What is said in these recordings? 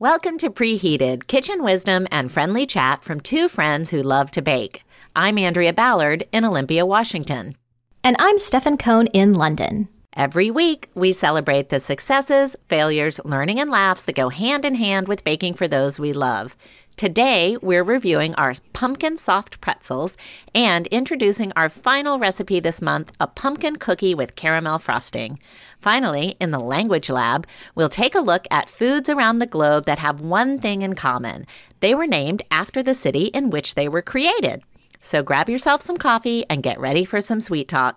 Welcome to Preheated, kitchen wisdom and friendly chat from two friends who love to bake. I'm Andrea Ballard in Olympia, Washington. And I'm Stefan Cohn in London. Every week, we celebrate the successes, failures, learning, and laughs that go hand in hand with baking for those we love. Today, we're reviewing our pumpkin soft pretzels and introducing our final recipe this month a pumpkin cookie with caramel frosting. Finally, in the language lab, we'll take a look at foods around the globe that have one thing in common they were named after the city in which they were created. So grab yourself some coffee and get ready for some sweet talk.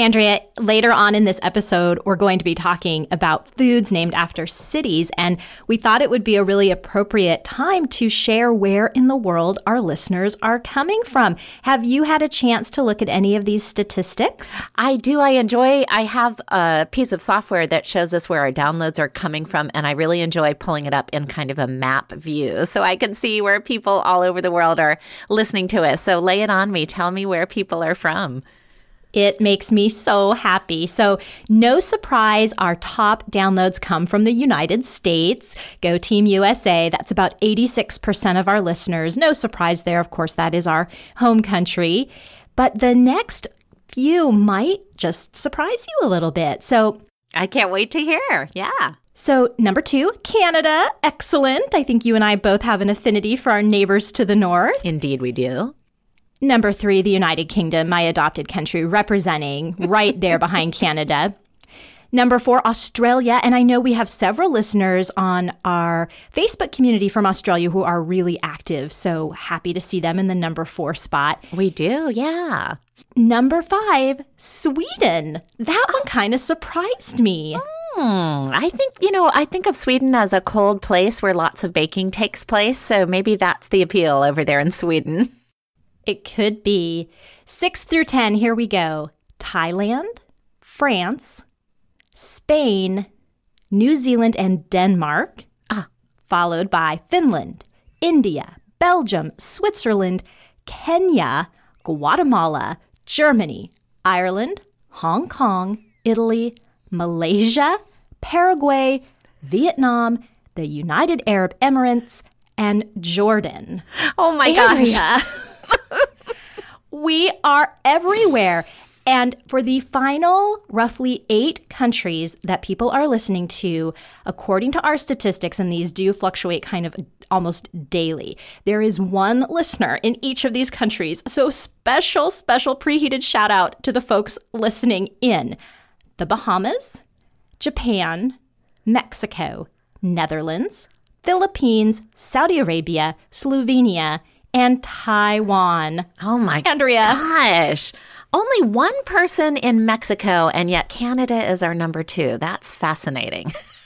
Andrea, later on in this episode, we're going to be talking about foods named after cities, and we thought it would be a really appropriate time to share where in the world our listeners are coming from. Have you had a chance to look at any of these statistics? I do. I enjoy, I have a piece of software that shows us where our downloads are coming from, and I really enjoy pulling it up in kind of a map view so I can see where people all over the world are listening to us. So lay it on me. Tell me where people are from. It makes me so happy. So, no surprise, our top downloads come from the United States. Go Team USA. That's about 86% of our listeners. No surprise there. Of course, that is our home country. But the next few might just surprise you a little bit. So, I can't wait to hear. Yeah. So, number two, Canada. Excellent. I think you and I both have an affinity for our neighbors to the north. Indeed, we do. Number three, the United Kingdom, my adopted country, representing right there behind Canada. Number four, Australia. And I know we have several listeners on our Facebook community from Australia who are really active. So happy to see them in the number four spot. We do, yeah. Number five, Sweden. That one kind of surprised me. Hmm. I think, you know, I think of Sweden as a cold place where lots of baking takes place. So maybe that's the appeal over there in Sweden. It could be six through 10. Here we go Thailand, France, Spain, New Zealand, and Denmark, ah, followed by Finland, India, Belgium, Switzerland, Kenya, Guatemala, Germany, Ireland, Hong Kong, Italy, Malaysia, Paraguay, Vietnam, the United Arab Emirates, and Jordan. Oh my Andrea. gosh. we are everywhere. And for the final roughly eight countries that people are listening to, according to our statistics, and these do fluctuate kind of almost daily, there is one listener in each of these countries. So, special, special preheated shout out to the folks listening in the Bahamas, Japan, Mexico, Netherlands, Philippines, Saudi Arabia, Slovenia, and Taiwan. Oh my Andrea. gosh. Only one person in Mexico, and yet Canada is our number two. That's fascinating.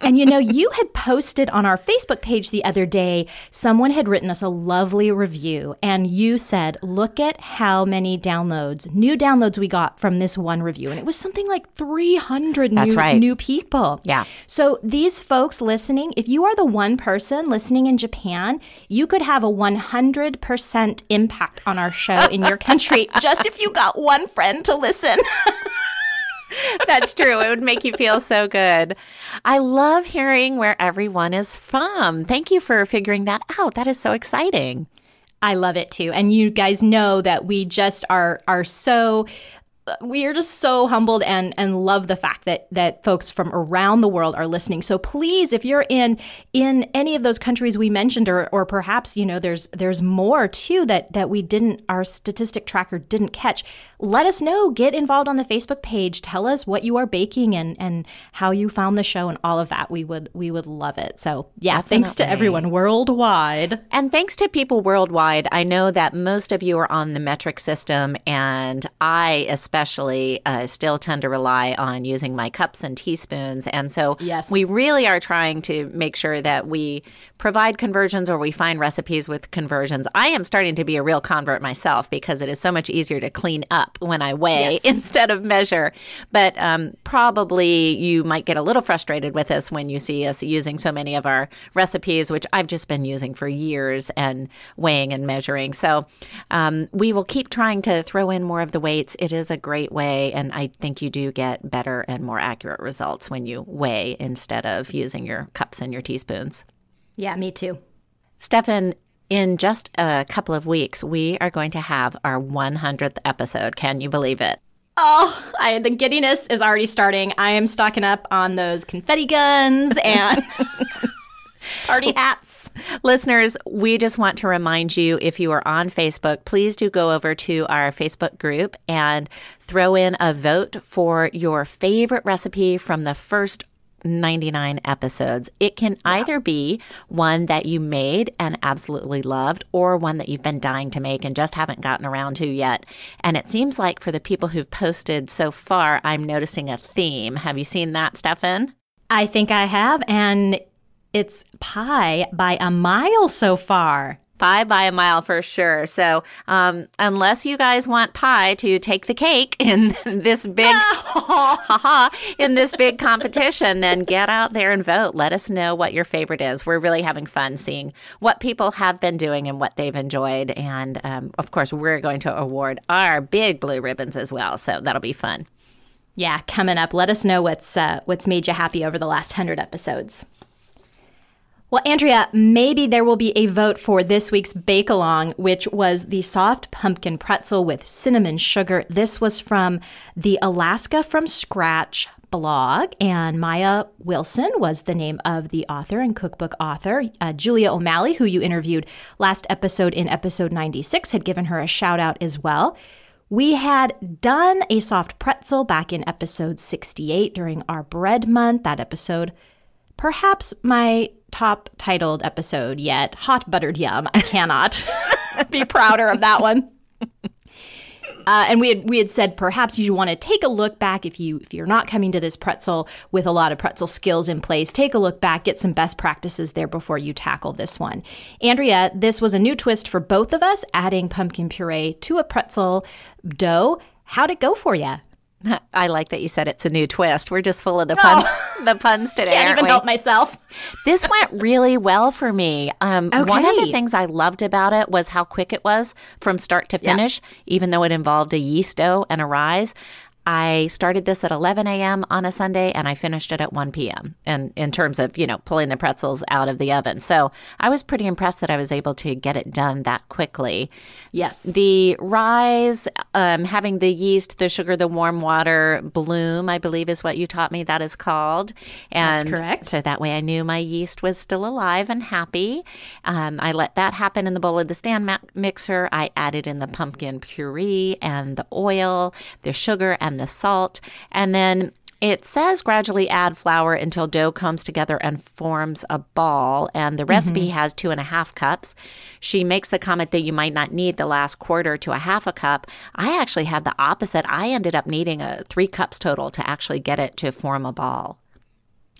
and you know, you had posted on our Facebook page the other day, someone had written us a lovely review, and you said, Look at how many downloads, new downloads we got from this one review. And it was something like 300 That's new, right. new people. Yeah. So these folks listening, if you are the one person listening in Japan, you could have a 100% impact on our show in your country just if you got one friend to listen. That's true. It would make you feel so good. I love hearing where everyone is from. Thank you for figuring that out. That is so exciting. I love it too. And you guys know that we just are are so we are just so humbled and and love the fact that that folks from around the world are listening. So please, if you're in in any of those countries we mentioned, or or perhaps you know there's there's more too that that we didn't our statistic tracker didn't catch. Let us know. Get involved on the Facebook page. Tell us what you are baking and and how you found the show and all of that. We would we would love it. So yeah, Definitely. thanks to everyone worldwide. And thanks to people worldwide. I know that most of you are on the metric system, and I especially especially, uh, still tend to rely on using my cups and teaspoons. And so Yes. we really are trying to make sure that we provide conversions or we find recipes with conversions. I am starting to be a real convert myself because it is so much easier to clean up when I weigh Yes. instead of measure. But um, probably you might get a little frustrated with us when you see us using so many of our recipes, which I've just been using for years and weighing and measuring. So um, we will keep trying to throw in more of the weights. It is a great way, and I think you do get better and more accurate results when you weigh instead of using your cups and your teaspoons. Yeah, me too. Stefan, in just a couple of weeks, we are going to have our 100th episode. Can you believe it? Oh, I, the giddiness is already starting. I am stocking up on those confetti guns and party hats. Listeners, we just want to remind you if you are on Facebook, please do go over to our Facebook group and throw in a vote for your favorite recipe from the first 99 episodes. It can either be one that you made and absolutely loved, or one that you've been dying to make and just haven't gotten around to yet. And it seems like for the people who've posted so far, I'm noticing a theme. Have you seen that, Stefan? I think I have, and it's pie by a mile so far. Pie by a mile for sure. So, um, unless you guys want pie to take the cake in this big, haha, in this big competition, then get out there and vote. Let us know what your favorite is. We're really having fun seeing what people have been doing and what they've enjoyed. And um, of course, we're going to award our big blue ribbons as well. So that'll be fun. Yeah, coming up. Let us know what's uh, what's made you happy over the last hundred episodes. Well, Andrea, maybe there will be a vote for this week's Bake Along, which was the soft pumpkin pretzel with cinnamon sugar. This was from the Alaska from Scratch blog, and Maya Wilson was the name of the author and cookbook author. Uh, Julia O'Malley, who you interviewed last episode in episode 96, had given her a shout out as well. We had done a soft pretzel back in episode 68 during our bread month. That episode, perhaps my top titled episode yet, Hot Buttered Yum. I cannot be prouder of that one. Uh, and we had we had said perhaps you want to take a look back if you if you're not coming to this pretzel with a lot of pretzel skills in place. Take a look back, get some best practices there before you tackle this one. Andrea, this was a new twist for both of us, adding pumpkin puree to a pretzel dough. How'd it go for you? I like that you said it's a new twist. We're just full of the pun, the puns today. Oh. Can't even we? help myself. this went really well for me. Um, One of the things I loved about it was how quick it was from start to finish, even though it involved a yeast dough and a rise. I started this at 11 a.m. on a Sunday and I finished it at 1 p.m. And in terms of, you know, pulling the pretzels out of the oven. So I was pretty impressed that I was able to get it done that quickly. Yes. The rise, um, having the yeast, the sugar, the warm water bloom, I believe is what you taught me that is called. And That's correct. So that way I knew my yeast was still alive and happy. Um, I let that happen in the bowl of the stand ma- mixer. I added in the pumpkin puree and the oil, the sugar, and the salt. And then it says gradually add flour until dough comes together and forms a ball. And the recipe mm-hmm. has two and a half cups. She makes the comment that you might not need the last quarter to a half a cup. I actually had the opposite. I ended up needing a three cups total to actually get it to form a ball.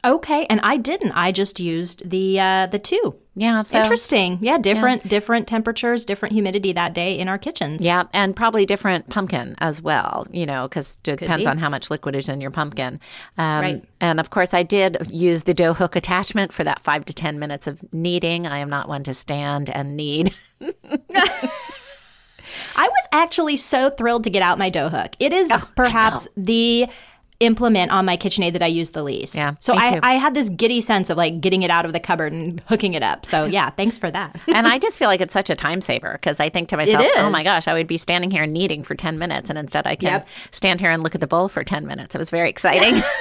Okay, and I didn't. I just used the uh, the two. Yeah, so Interesting. Yeah, different different temperatures, different humidity that day in our kitchens. Yeah, and probably different pumpkin as well, you know, because it depends be. on how much liquid is in your pumpkin. Um, Right. And of course, I did use the dough hook attachment for that five to 10 minutes of kneading. I am not one to stand and knead. I was actually so thrilled to get out my dough hook. It is perhaps the implement on my KitchenAid that I use the least. Yeah, So I, too. I had this giddy sense of like getting it out of the cupboard and hooking it up. So yeah, thanks for that. and I just feel like it's such a time saver because I think to myself, oh my gosh, I would be standing here kneading for 10 minutes. And instead, I can Yep. stand here and look at the bowl for 10 minutes. It was very exciting.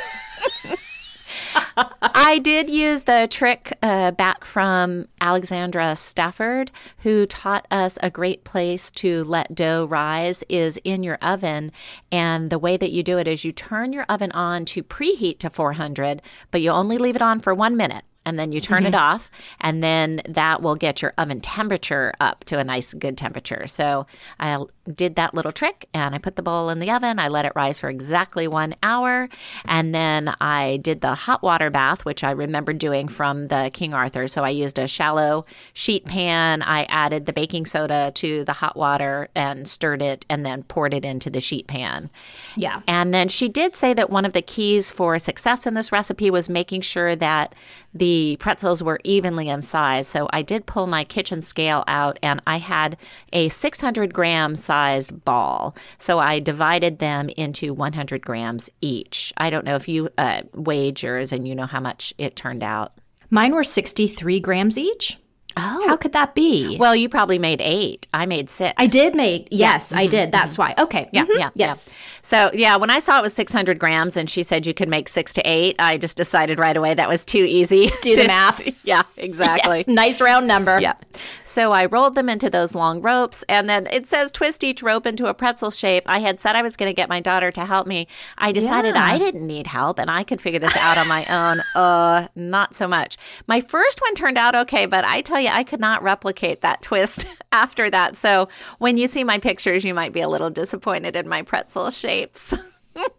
I did use the trick uh, back from Alexandra Stafford, who taught us a great place to let dough rise is in your oven. And the way that you do it is you turn your oven on to preheat to 400, but you only leave it on for one minute. and then you turn it off, and then that will get your oven temperature up to a nice, good temperature. So I did that little trick and I put the bowl in the oven. I let it rise for exactly one hour. And then I did the hot water bath, which I remember doing from the King Arthur. So I used a shallow sheet pan. I added the baking soda to the hot water and stirred it and then poured it into the sheet pan. Yeah. And then she did say that one of the keys for success in this recipe was making sure that the pretzels were evenly in size. So I did pull my kitchen scale out and I had a 600 gram sized ball. So I divided them into 100 grams each. I don't know if you uh, weighed yours and you know how much it turned out. Mine were 63 grams each. Oh. How could that be? Well, you probably made eight. I made six. I did make, yes, I did. That's why. Okay. Yeah, Mhm. yeah, Yes. yeah. So yeah, when I saw it was 600 grams and she said you could make six to eight, I just decided right away that was too easy. Do the to- math. Yeah, exactly. Yes, nice round number. Yeah. So I rolled them into those long ropes, and then it says twist each rope into a pretzel shape. I had said I was going to get my daughter to help me. I decided Yeah. I didn't need help and I could figure this out on my own. Uh, not so much. My first one turned out okay, but I tell you, I could not replicate that twist after that. So when you see my pictures, you might be a little disappointed in my pretzel shapes.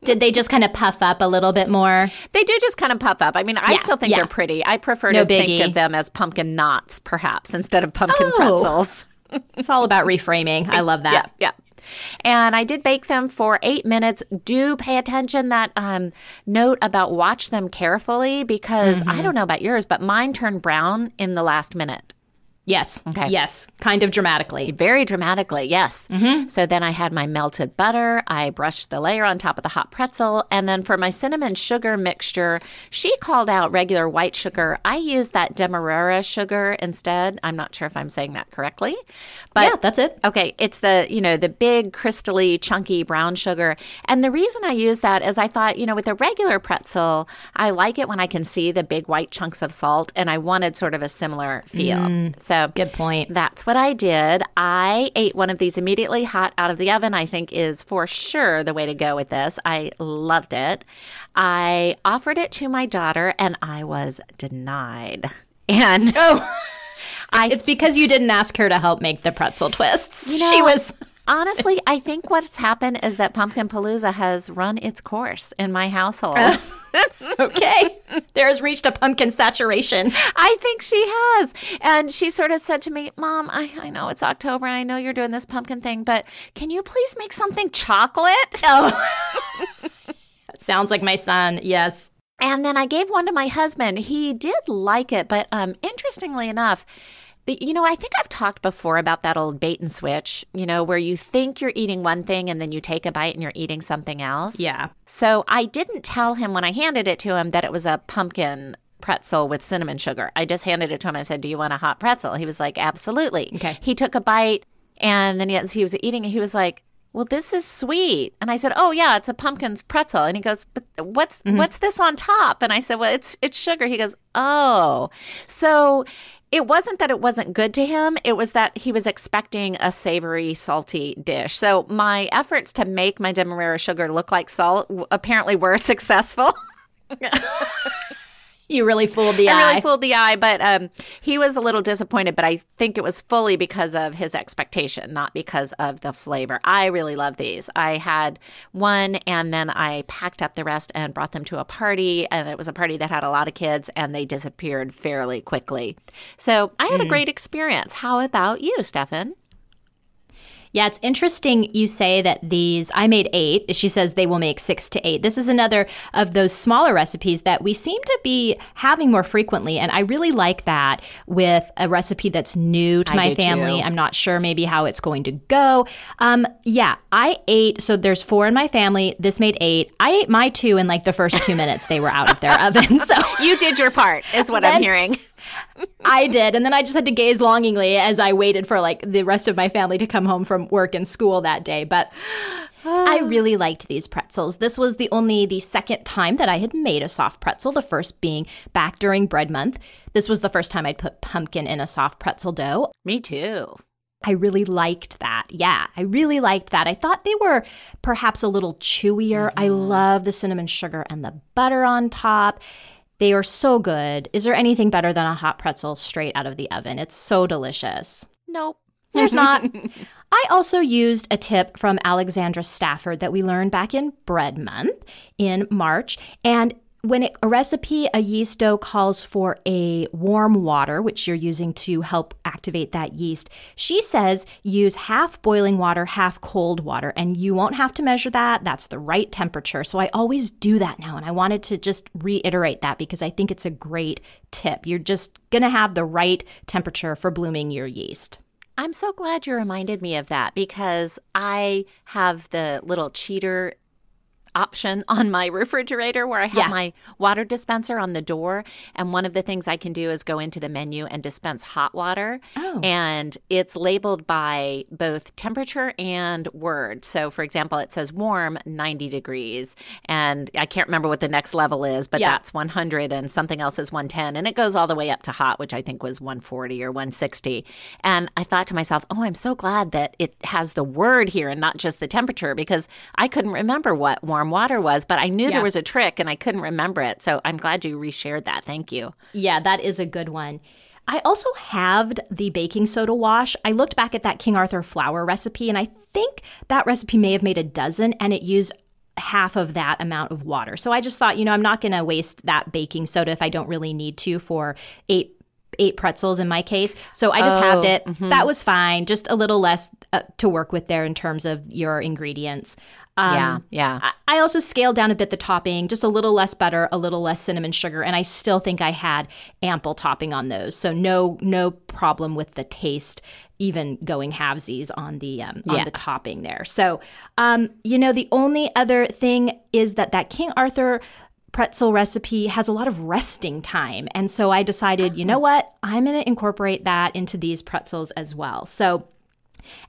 Did they just kind of puff up a little bit more? They do just kind of puff up. I mean, I Yeah, still think yeah. they're pretty. I prefer No to think of them as pumpkin knots, perhaps, instead of pumpkin Oh. pretzels. It's all about reframing. I love that. Yeah, yeah. And I did bake them for eight minutes. Do pay attention that um, note about watch them carefully because Mm-hmm. I don't know about yours, but mine turned brown in the last minute. Yes. Okay. Yes. Kind of dramatically. Very dramatically, yes. Mm-hmm. So then I had my melted butter. I brushed the layer on top of the hot pretzel. And then for my cinnamon sugar mixture, she called out regular white sugar. I used that Demerara sugar instead. I'm not sure if I'm saying that correctly. But yeah, that's it. Okay, it's the, you know, the big crystally chunky brown sugar. And the reason I use that is I thought, you know, with a regular pretzel, I like it when I can see the big white chunks of salt and I wanted sort of a similar feel. so Good point. that's what I did. I ate one of these immediately hot out of the oven. I think is for sure the way to go with this. I loved it. I offered it to my daughter and I was denied. And Oh, I it's because you didn't ask her to help make the pretzel twists. You she was. Honestly, I think what's happened is that Pumpkin Palooza has run its course in my household. Okay. There's reached a pumpkin saturation. I think she has. And she sort of said to me, Mom, I, I know it's October and I know you're doing this pumpkin thing, but can you please make something chocolate? Oh. that sounds like my son. Yes. And then I gave one to my husband. He did like it, but um, interestingly enough, you know, I think I've talked before about that old bait and switch, you know, where you think you're eating one thing and then you take a bite and you're eating something else. Yeah. So I didn't tell him when I handed it to him that it was a pumpkin pretzel with cinnamon sugar. I just handed it to him. I said, Do you want a hot pretzel? He was like, Absolutely. Okay. He took a bite and then as he was eating it, he was like, well, this is sweet. And I said, "Oh yeah, it's a pumpkin pretzel." And he goes, "But what's mm-hmm. what's this on top?" And I said, "Well, it's it's sugar." He goes, "Oh." So it wasn't that it wasn't good to him, it was that he was expecting a savory, salty dish. So my efforts to make my demerara sugar look like salt apparently were successful. You really fooled the eye. I eye. really fooled the eye, but um, he was a little disappointed. But I think it was fully because of his expectation, not because of the flavor. I really love these. I had one, and then I packed up the rest and brought them to a party, and it was a party that had a lot of kids, and they disappeared fairly quickly. So I had a great experience. How about you, Stefan? Yeah, it's interesting you say that these, I made eight. She says they will make six to eight. This is another of those smaller recipes that we seem to be having more frequently. And I really like that with a recipe that's new to I my family. too. I'm not sure maybe how it's going to go. Um, yeah, I ate, so there's four in my family. This made eight. I ate my two in like the first two minutes they were out of their oven. So You did your part, is what I'm hearing. I did. And then I just had to gaze longingly as I waited for like the rest of my family to come home from work and school that day. But I really liked these pretzels. This was the only the second time that I had made a soft pretzel, the first being back during bread month. This was the first time I'd put pumpkin in a soft pretzel dough. Me too. I really liked that. Yeah, I really liked that. I thought they were perhaps a little chewier. I mm-hmm. love the cinnamon sugar and the butter on top. They are so good. Is there anything better than a hot pretzel straight out of the oven? It's so delicious. Nope. There's not. I also used a tip from Alexandra Stafford that we learned back in Bread Month in March. And when it, a recipe, a yeast dough calls for a warm water, which you're using to help activate that yeast, she says use half boiling water, half cold water, and you won't have to measure that. That's the right temperature. So I always do that now. And I wanted to just reiterate that because I think it's a great tip. You're just going to have the right temperature for blooming your yeast. I'm so glad you reminded me of that because I have the little cheater option on my refrigerator where I have Yeah. my water dispenser on the door. And one of the things I can do is go into the menu and dispense hot water. Oh. And it's labeled by both temperature and word. So, for example, it says warm 90 degrees. And I can't remember what the next level is, but Yeah. that's 100 and something else is 110. And it goes all the way up to hot, which I think was 140 or 160. And I thought to myself, oh, I'm so glad that it has the word here and not just the temperature because I couldn't remember what warm water was, but I knew Yeah. there was a trick and I couldn't remember it. So I'm glad you reshared that. Thank you. Yeah, that is a good one. I also halved the baking soda wash. I looked back at that King Arthur flour recipe, and I think that recipe may have made a dozen, and it used half of that amount of water. So I just thought, you know, I'm not going to waste that baking soda if I don't really need to for eight eight pretzels in my case. So I just Oh, halved it. That was fine. Just a little less uh, to work with there in terms of your ingredients. Um, yeah. Yeah. I- I also scaled down a bit the topping, just a little less butter, a little less cinnamon sugar, and I still think I had ample topping on those. So no no problem with the taste, even going halvesies on the um, on Yeah. the topping there. So um, you know, the only other thing is that that King Arthur pretzel recipe has a lot of resting time. And so I decided, you know what? I'm going to incorporate that into these pretzels as well. So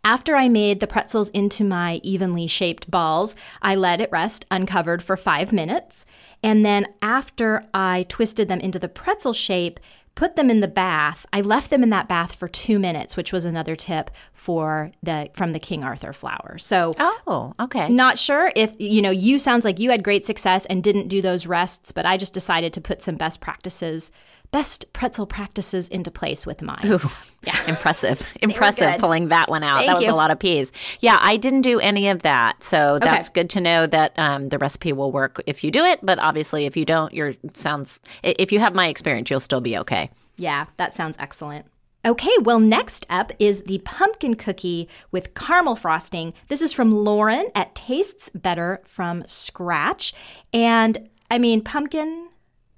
after I made the pretzels into my evenly shaped balls, I let it rest uncovered for five minutes. And then after I twisted them into the pretzel shape, put them in the bath. I left them in that bath for two minutes, which was another tip for the from the King Arthur flour. So Oh, okay. not sure if you know you sounds like you had great success and didn't do those rests, but I just decided to put some best practices, best pretzel practices into place with mine. Yeah. Impressive. Impressive pulling that one out. Thank that was you. a lot of peas. Yeah, I didn't do any of that. So that's good to know that um, the recipe will work if you do it. But obviously, if you don't, your sounds, if you have my experience, you'll still be okay. Yeah, that sounds excellent. Okay, well, next up is the pumpkin cookie with caramel frosting. This is from Lauren at Tastes Better from Scratch. And I mean, pumpkin,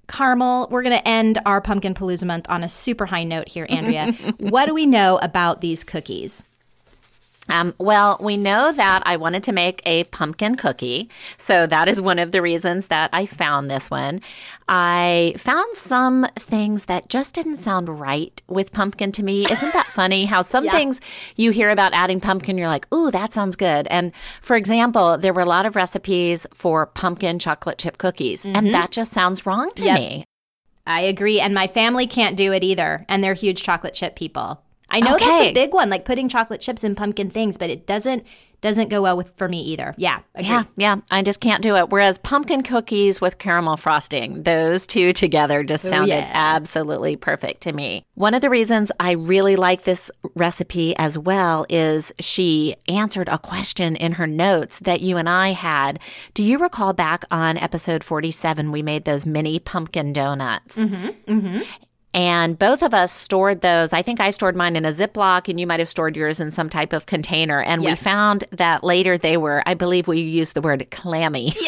caramel, we're going to end our Pumpkin Palooza month on a super high note here, Andrea. what do we know about these cookies? Um, well, we know that I wanted to make a pumpkin cookie. So that is one of the reasons that I found this one. I found some things that just didn't sound right with pumpkin to me. Isn't that funny how some things you hear about adding pumpkin, you're like, ooh, that sounds good. And for example, there were a lot of recipes for pumpkin chocolate chip cookies, and that just sounds wrong to Yep. me. I agree. And my family can't do it either. And they're huge chocolate chip people. I know that's a big one, like putting chocolate chips in pumpkin things, but it doesn't doesn't go well with for me either. Yeah. agree. Yeah, yeah, I just can't do it. Whereas pumpkin cookies with caramel frosting, those two together just oh, sounded yeah. absolutely perfect to me. One of the reasons I really like this recipe as well is she answered a question in her notes that you and I had. Do you recall back on episode 47 we made those mini pumpkin donuts? Mm-hmm, mm-hmm. And both of us stored those. I think I stored mine in a Ziploc, and you might have stored yours in some type of container. And we found that later they were, I believe we used the word clammy.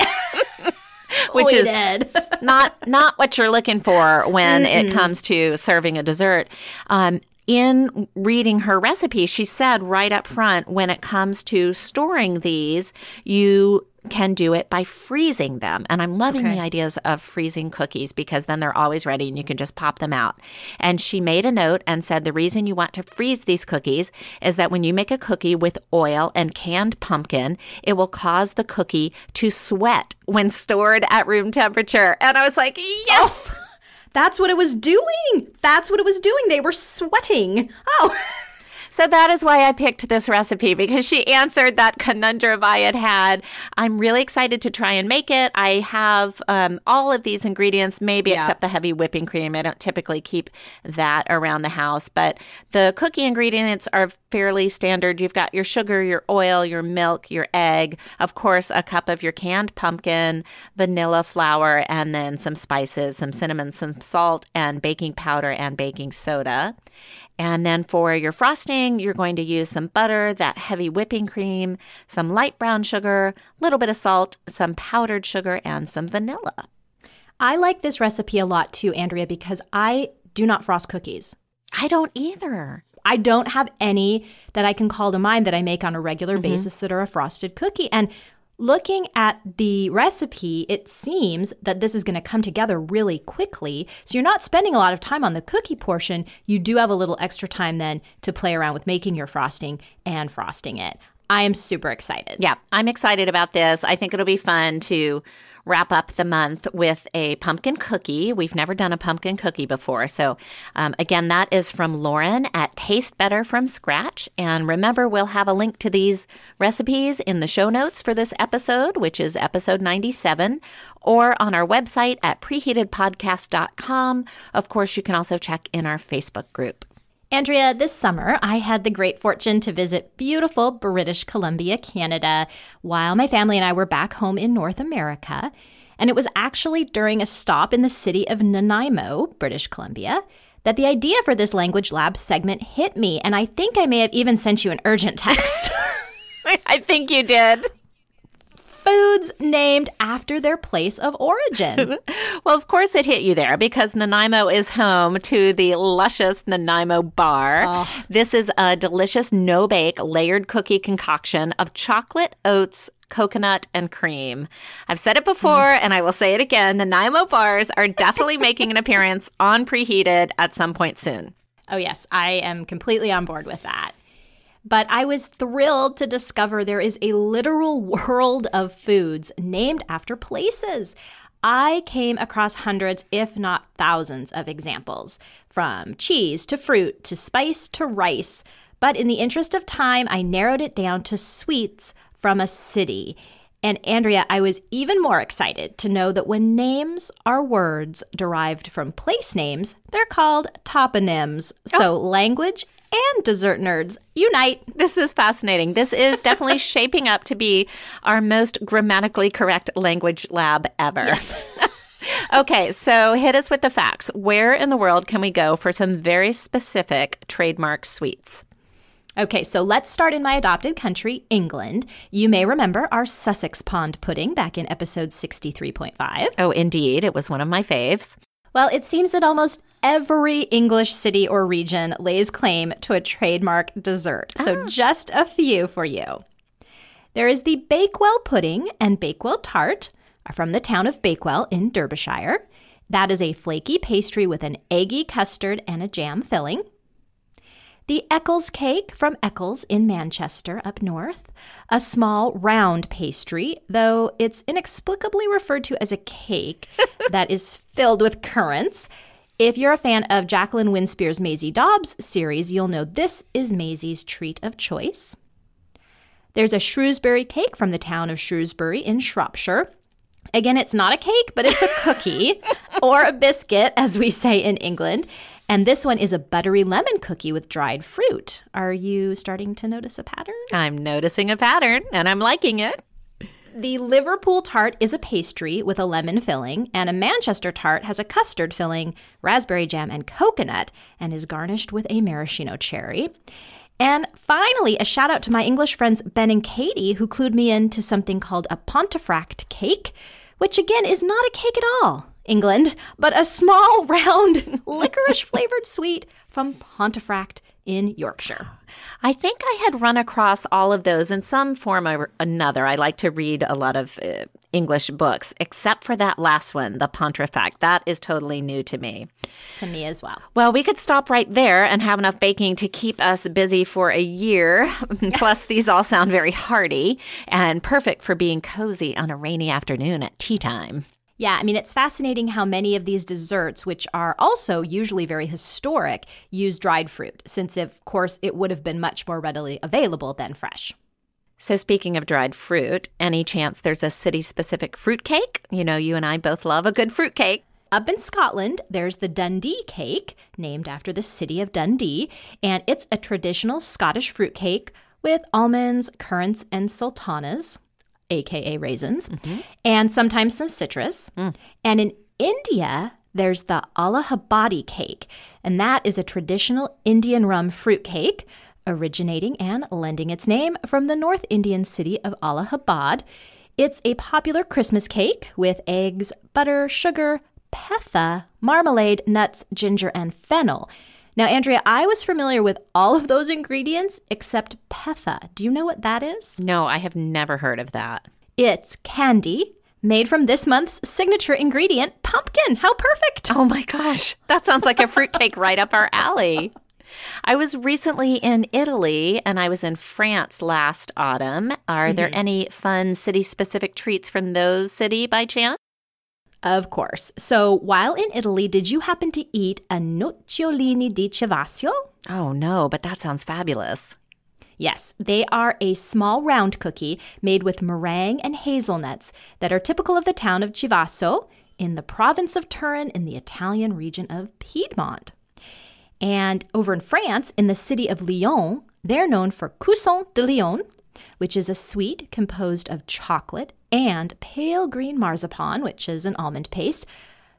Which We is did. not not what you're looking for when it comes to serving a dessert. Um, in reading her recipe, she said right up front, when it comes to storing these, you can do it by freezing them. And I'm loving Okay. the ideas of freezing cookies because then they're always ready and you can just pop them out. And she made a note and said the reason you want to freeze these cookies is that when you make a cookie with oil and canned pumpkin, it will cause the cookie to sweat when stored at room temperature. And I was like, yes. Oh, that's what it was doing. That's what it was doing. They were sweating. Oh. So that is why I picked this recipe because she answered that conundrum I had had. I'm really excited to try and make it. I have um, all of these ingredients, maybe Yeah. except the heavy whipping cream. I don't typically keep that around the house, but the cookie ingredients are fairly standard. You've got your sugar, your oil, your milk, your egg, of course, a cup of your canned pumpkin, vanilla flour, and then some spices, some cinnamon, some salt, and baking powder and baking soda. And then for your frosting, you're going to use some butter, that heavy whipping cream, some light brown sugar, a little bit of salt, some powdered sugar, and some vanilla. I like this recipe a lot too, Andrea, because I do not frost cookies. I don't either. I don't have any that I can call to mind that I make on a regular mm-hmm. basis that are a frosted cookie. And looking at the recipe, it seems that this is going to come together really quickly. So you're not spending a lot of time on the cookie portion. You do have a little extra time then to play around with making your frosting and frosting it. I am super excited. Yeah, I'm excited about this. I think it'll be fun to wrap up the month with a pumpkin cookie. We've never done a pumpkin cookie before. So, um, again, that is from Lauren at Taste Better from Scratch. And remember, we'll have a link to these recipes in the show notes for this episode, which is episode 97, or on our website at preheatedpodcast.com. Of course, you can also check in our Facebook group. Andrea, this summer I had the great fortune to visit beautiful British Columbia, Canada, while my family and I were back home in North America. And it was actually during a stop in the city of Nanaimo, British Columbia, that the idea for this language lab segment hit me. And I think I may have even sent you an urgent text. I think you did. Foods named after their place of origin. Well, of course it hit you there because Nanaimo is home to the luscious Nanaimo bar. Ah. This is a delicious no bake layered cookie concoction of chocolate, oats, coconut, and cream. I've said it before mm. and I will say it again. The Nanaimo bars are definitely making an appearance on Preheated at some point soon. Oh, yes, I am completely on board with that. But I was thrilled to discover there is a literal world of foods named after places. I came across hundreds, if not thousands, of examples from cheese to fruit to spice to rice. But in the interest of time, I narrowed it down to sweets from a city. And Andrea, I was even more excited to know that when names are words derived from place names, they're called toponyms. Oh. So language and dessert nerds unite. This is fascinating. This is definitely shaping up to be our most grammatically correct language lab ever. okay, so hit us with the facts. Where in the world can we go for some very specific trademark sweets? Okay, so let's start in my adopted country, England. You may remember our Sussex Pond pudding back in episode 63.5. Oh, indeed. It was one of my faves. Well, it seems that almost every English city or region lays claim to a trademark dessert. So, ah. just a few for you. There is the Bakewell pudding and Bakewell tart are from the town of Bakewell in Derbyshire. That is a flaky pastry with an eggy custard and a jam filling. The Eccles cake from Eccles in Manchester up north, a small round pastry, though it's inexplicably referred to as a cake that is filled with currants. If you're a fan of Jacqueline Winspear's Maisie Dobbs series, you'll know this is Maisie's treat of choice. There's a Shrewsbury cake from the town of Shrewsbury in Shropshire. Again, it's not a cake, but it's a cookie or a biscuit, as we say in England. And this one is a buttery lemon cookie with dried fruit. Are you starting to notice a pattern? I'm noticing a pattern and I'm liking it. The Liverpool tart is a pastry with a lemon filling, and a Manchester tart has a custard filling, raspberry jam, and coconut, and is garnished with a maraschino cherry. And finally, a shout out to my English friends Ben and Katie, who clued me in to something called a Pontefract cake, which again is not a cake at all, England, but a small, round, licorice flavored sweet from Pontefract in Yorkshire. I think I had run across all of those in some form or another. I like to read a lot of uh, English books, except for that last one, the Pontefract. That is totally new to me. To me as well. Well, we could stop right there and have enough baking to keep us busy for a year. Plus, these all sound very hearty and perfect for being cozy on a rainy afternoon at tea time. Yeah, I mean, it's fascinating how many of these desserts, which are also usually very historic, use dried fruit, since, of course, it would have been much more readily available than fresh. So, speaking of dried fruit, any chance there's a city specific fruit cake? You know, you and I both love a good fruit cake. Up in Scotland, there's the Dundee cake, named after the city of Dundee, and it's a traditional Scottish fruit cake with almonds, currants, and sultanas aka raisins, mm-hmm. and sometimes some citrus. Mm. And in India, there's the Allahabadi cake, and that is a traditional Indian rum fruit cake originating and lending its name from the North Indian city of Allahabad. It's a popular Christmas cake with eggs, butter, sugar, petha, marmalade, nuts, ginger, and fennel. Now, Andrea, I was familiar with all of those ingredients except petha. Do you know what that is? No, I have never heard of that. It's candy made from this month's signature ingredient, pumpkin. How perfect! Oh my gosh, that sounds like a fruitcake right up our alley. I was recently in Italy and I was in France last autumn. Are mm-hmm. there any fun city specific treats from those city by chance? Of course. So, while in Italy, did you happen to eat a nocciolini di Chivasso? Oh, no, but that sounds fabulous. Yes, they are a small round cookie made with meringue and hazelnuts that are typical of the town of Chivasso in the province of Turin in the Italian region of Piedmont. And over in France, in the city of Lyon, they're known for Coussin de Lyon, which is a sweet composed of chocolate and pale green marzipan, which is an almond paste,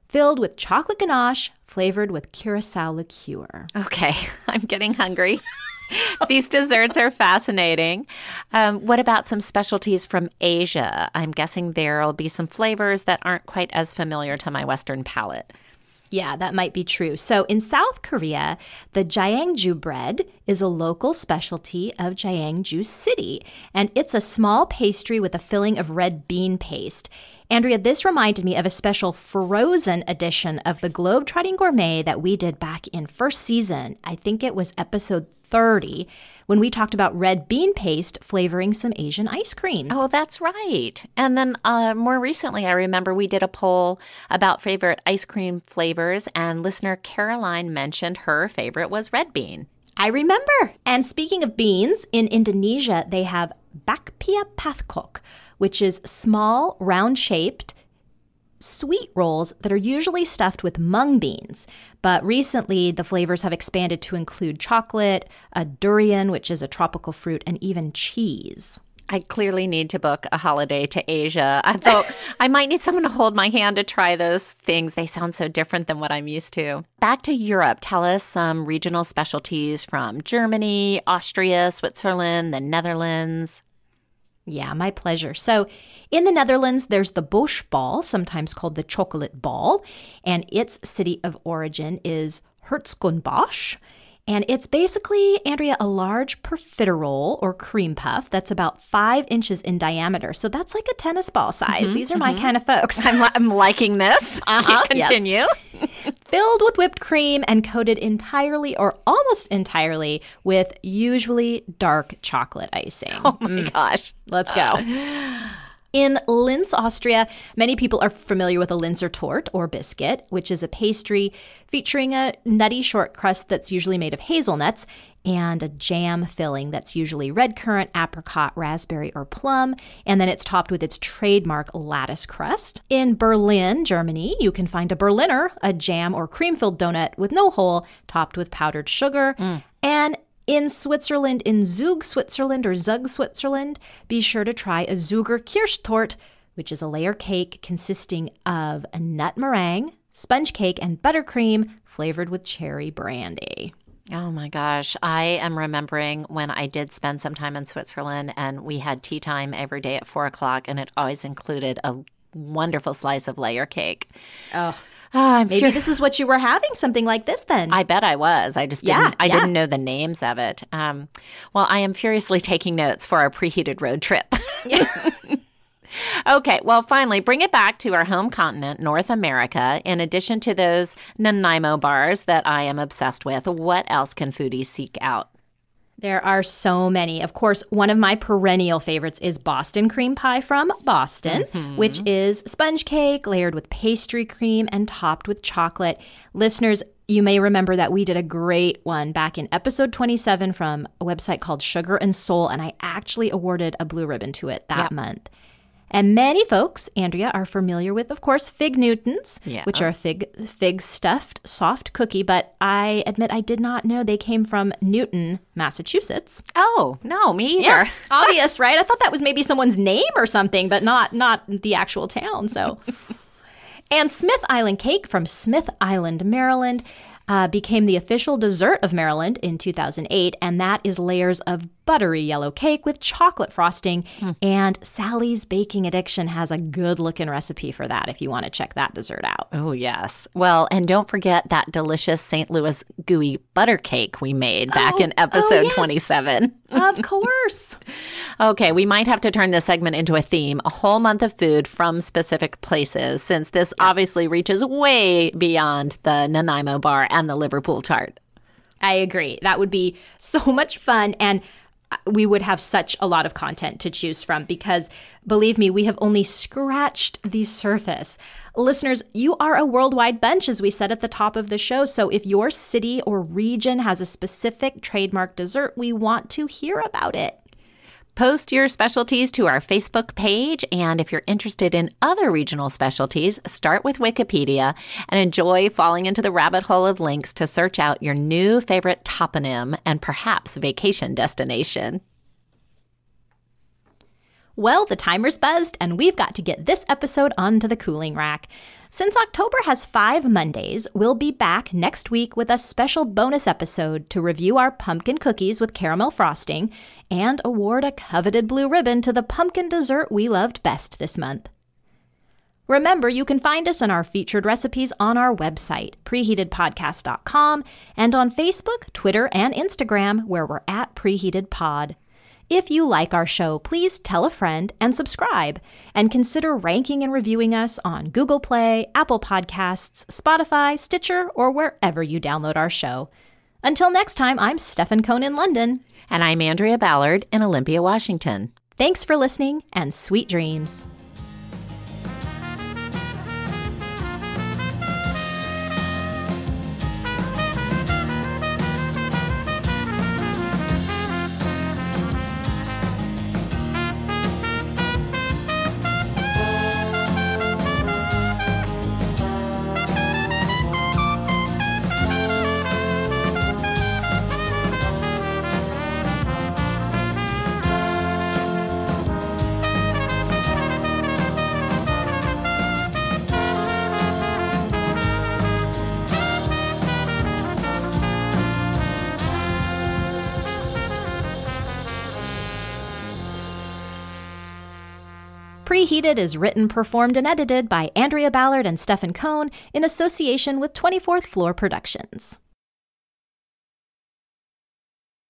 filled with chocolate ganache flavored with curacao liqueur. Okay, I'm getting hungry. These desserts are fascinating. Um, what about some specialties from Asia? I'm guessing there'll be some flavors that aren't quite as familiar to my Western palate. Yeah, that might be true. So in South Korea, the Jajangju bread is a local specialty of Jajangju City, and it's a small pastry with a filling of red bean paste. Andrea, this reminded me of a special frozen edition of the Globetrotting Gourmet that we did back in first season. I think it was episode 30 when we talked about red bean paste flavoring some Asian ice creams. Oh, that's right. And then uh, more recently, I remember we did a poll about favorite ice cream flavors, and listener Caroline mentioned her favorite was red bean. I remember. And speaking of beans, in Indonesia, they have bakpia pathok, which is small, round shaped sweet rolls that are usually stuffed with mung beans. But recently, the flavors have expanded to include chocolate, a durian, which is a tropical fruit, and even cheese. I clearly need to book a holiday to Asia. I thought I might need someone to hold my hand to try those things. They sound so different than what I'm used to. Back to Europe, tell us some regional specialties from Germany, Austria, Switzerland, the Netherlands. Yeah, my pleasure. So, in the Netherlands, there's the Bosch ball, sometimes called the chocolate ball, and its city of origin is Hertogenbosch. And it's basically, Andrea, a large profiterole or cream puff that's about five inches in diameter. So that's like a tennis ball size. Mm-hmm, These are mm-hmm. my kind of folks. I'm, I'm liking this. Uh-huh, Continue. Filled with whipped cream and coated entirely or almost entirely with usually dark chocolate icing. Oh my mm. gosh. Let's go. In Linz, Austria, many people are familiar with a Linzer Torte or biscuit, which is a pastry featuring a nutty short crust that's usually made of hazelnuts and a jam filling that's usually red currant, apricot, raspberry, or plum, and then it's topped with its trademark lattice crust. In Berlin, Germany, you can find a Berliner, a jam or cream filled donut with no hole, topped with powdered sugar. Mm. And in Switzerland, in Zug, Switzerland, or Zug, Switzerland, be sure to try a Zuger Kirschtorte, which is a layer cake consisting of a nut meringue, sponge cake, and buttercream flavored with cherry brandy. Oh my gosh. I am remembering when I did spend some time in Switzerland and we had tea time every day at four o'clock, and it always included a wonderful slice of layer cake. Oh. Oh, Maybe sure. this is what you were having, something like this then. I bet I was. I just didn't yeah, I yeah. didn't know the names of it. Um, well, I am furiously taking notes for our preheated road trip. okay, well, finally, bring it back to our home continent, North America. In addition to those Nanaimo bars that I am obsessed with, what else can foodies seek out? There are so many. Of course, one of my perennial favorites is Boston cream pie from Boston, mm-hmm. which is sponge cake layered with pastry cream and topped with chocolate. Listeners, you may remember that we did a great one back in episode 27 from a website called Sugar and Soul, and I actually awarded a blue ribbon to it that Yep. month. And many folks, Andrea, are familiar with, of course, fig Newtons, which are fig fig stuffed soft cookie. But I admit I did not know they came from Newton, Massachusetts. Oh, no, me either. obvious, right? I thought that was maybe someone's name or something, but not not the actual town. So, and Smith Island cake from Smith Island, Maryland. Uh, became the official dessert of Maryland in 2008, and that is layers of buttery yellow cake with chocolate frosting. And Sally's Baking Addiction has a good looking recipe for that if you want to check that dessert out. Oh, yes. Well, and don't forget that delicious St. Louis gooey butter cake we made back Oh, in episode yes. 27. of course. Okay, we might have to turn this segment into a theme a whole month of food from specific places, since this obviously reaches way beyond the Nanaimo bar and the Liverpool tart. I agree. That would be so much fun. And uh, we would have such a lot of content to choose from because believe me, we have only scratched the surface. Listeners, you are a worldwide bunch, as we said at the top of the show. So if your city or region has a specific trademark dessert, we want to hear about it. Post your specialties to our Facebook page, and if you're interested in other regional specialties, start with Wikipedia and enjoy falling into the rabbit hole of links to search out your new favorite toponym and perhaps vacation destination. Well, the timer's buzzed, and we've got to get this episode onto the cooling rack. Since October has five Mondays, we'll be back next week with a special bonus episode to review our pumpkin cookies with caramel frosting and award a coveted blue ribbon to the pumpkin dessert we loved best this month. Remember, you can find us in our featured recipes on our website, preheatedpodcast.com, and on Facebook, Twitter, and Instagram, where we're at preheatedpod. If you like our show, please tell a friend and subscribe, and consider ranking and reviewing us on Google Play, Apple Podcasts, Spotify, Stitcher, or wherever you download our show. Until next time, I'm Stefan Cohn in London. And I'm Andrea Ballard in Olympia, Washington. Thanks for listening, and sweet dreams. Preheated is written, performed, and edited by Andrea Ballard and Stefan Cohn in association with 24th Floor Productions.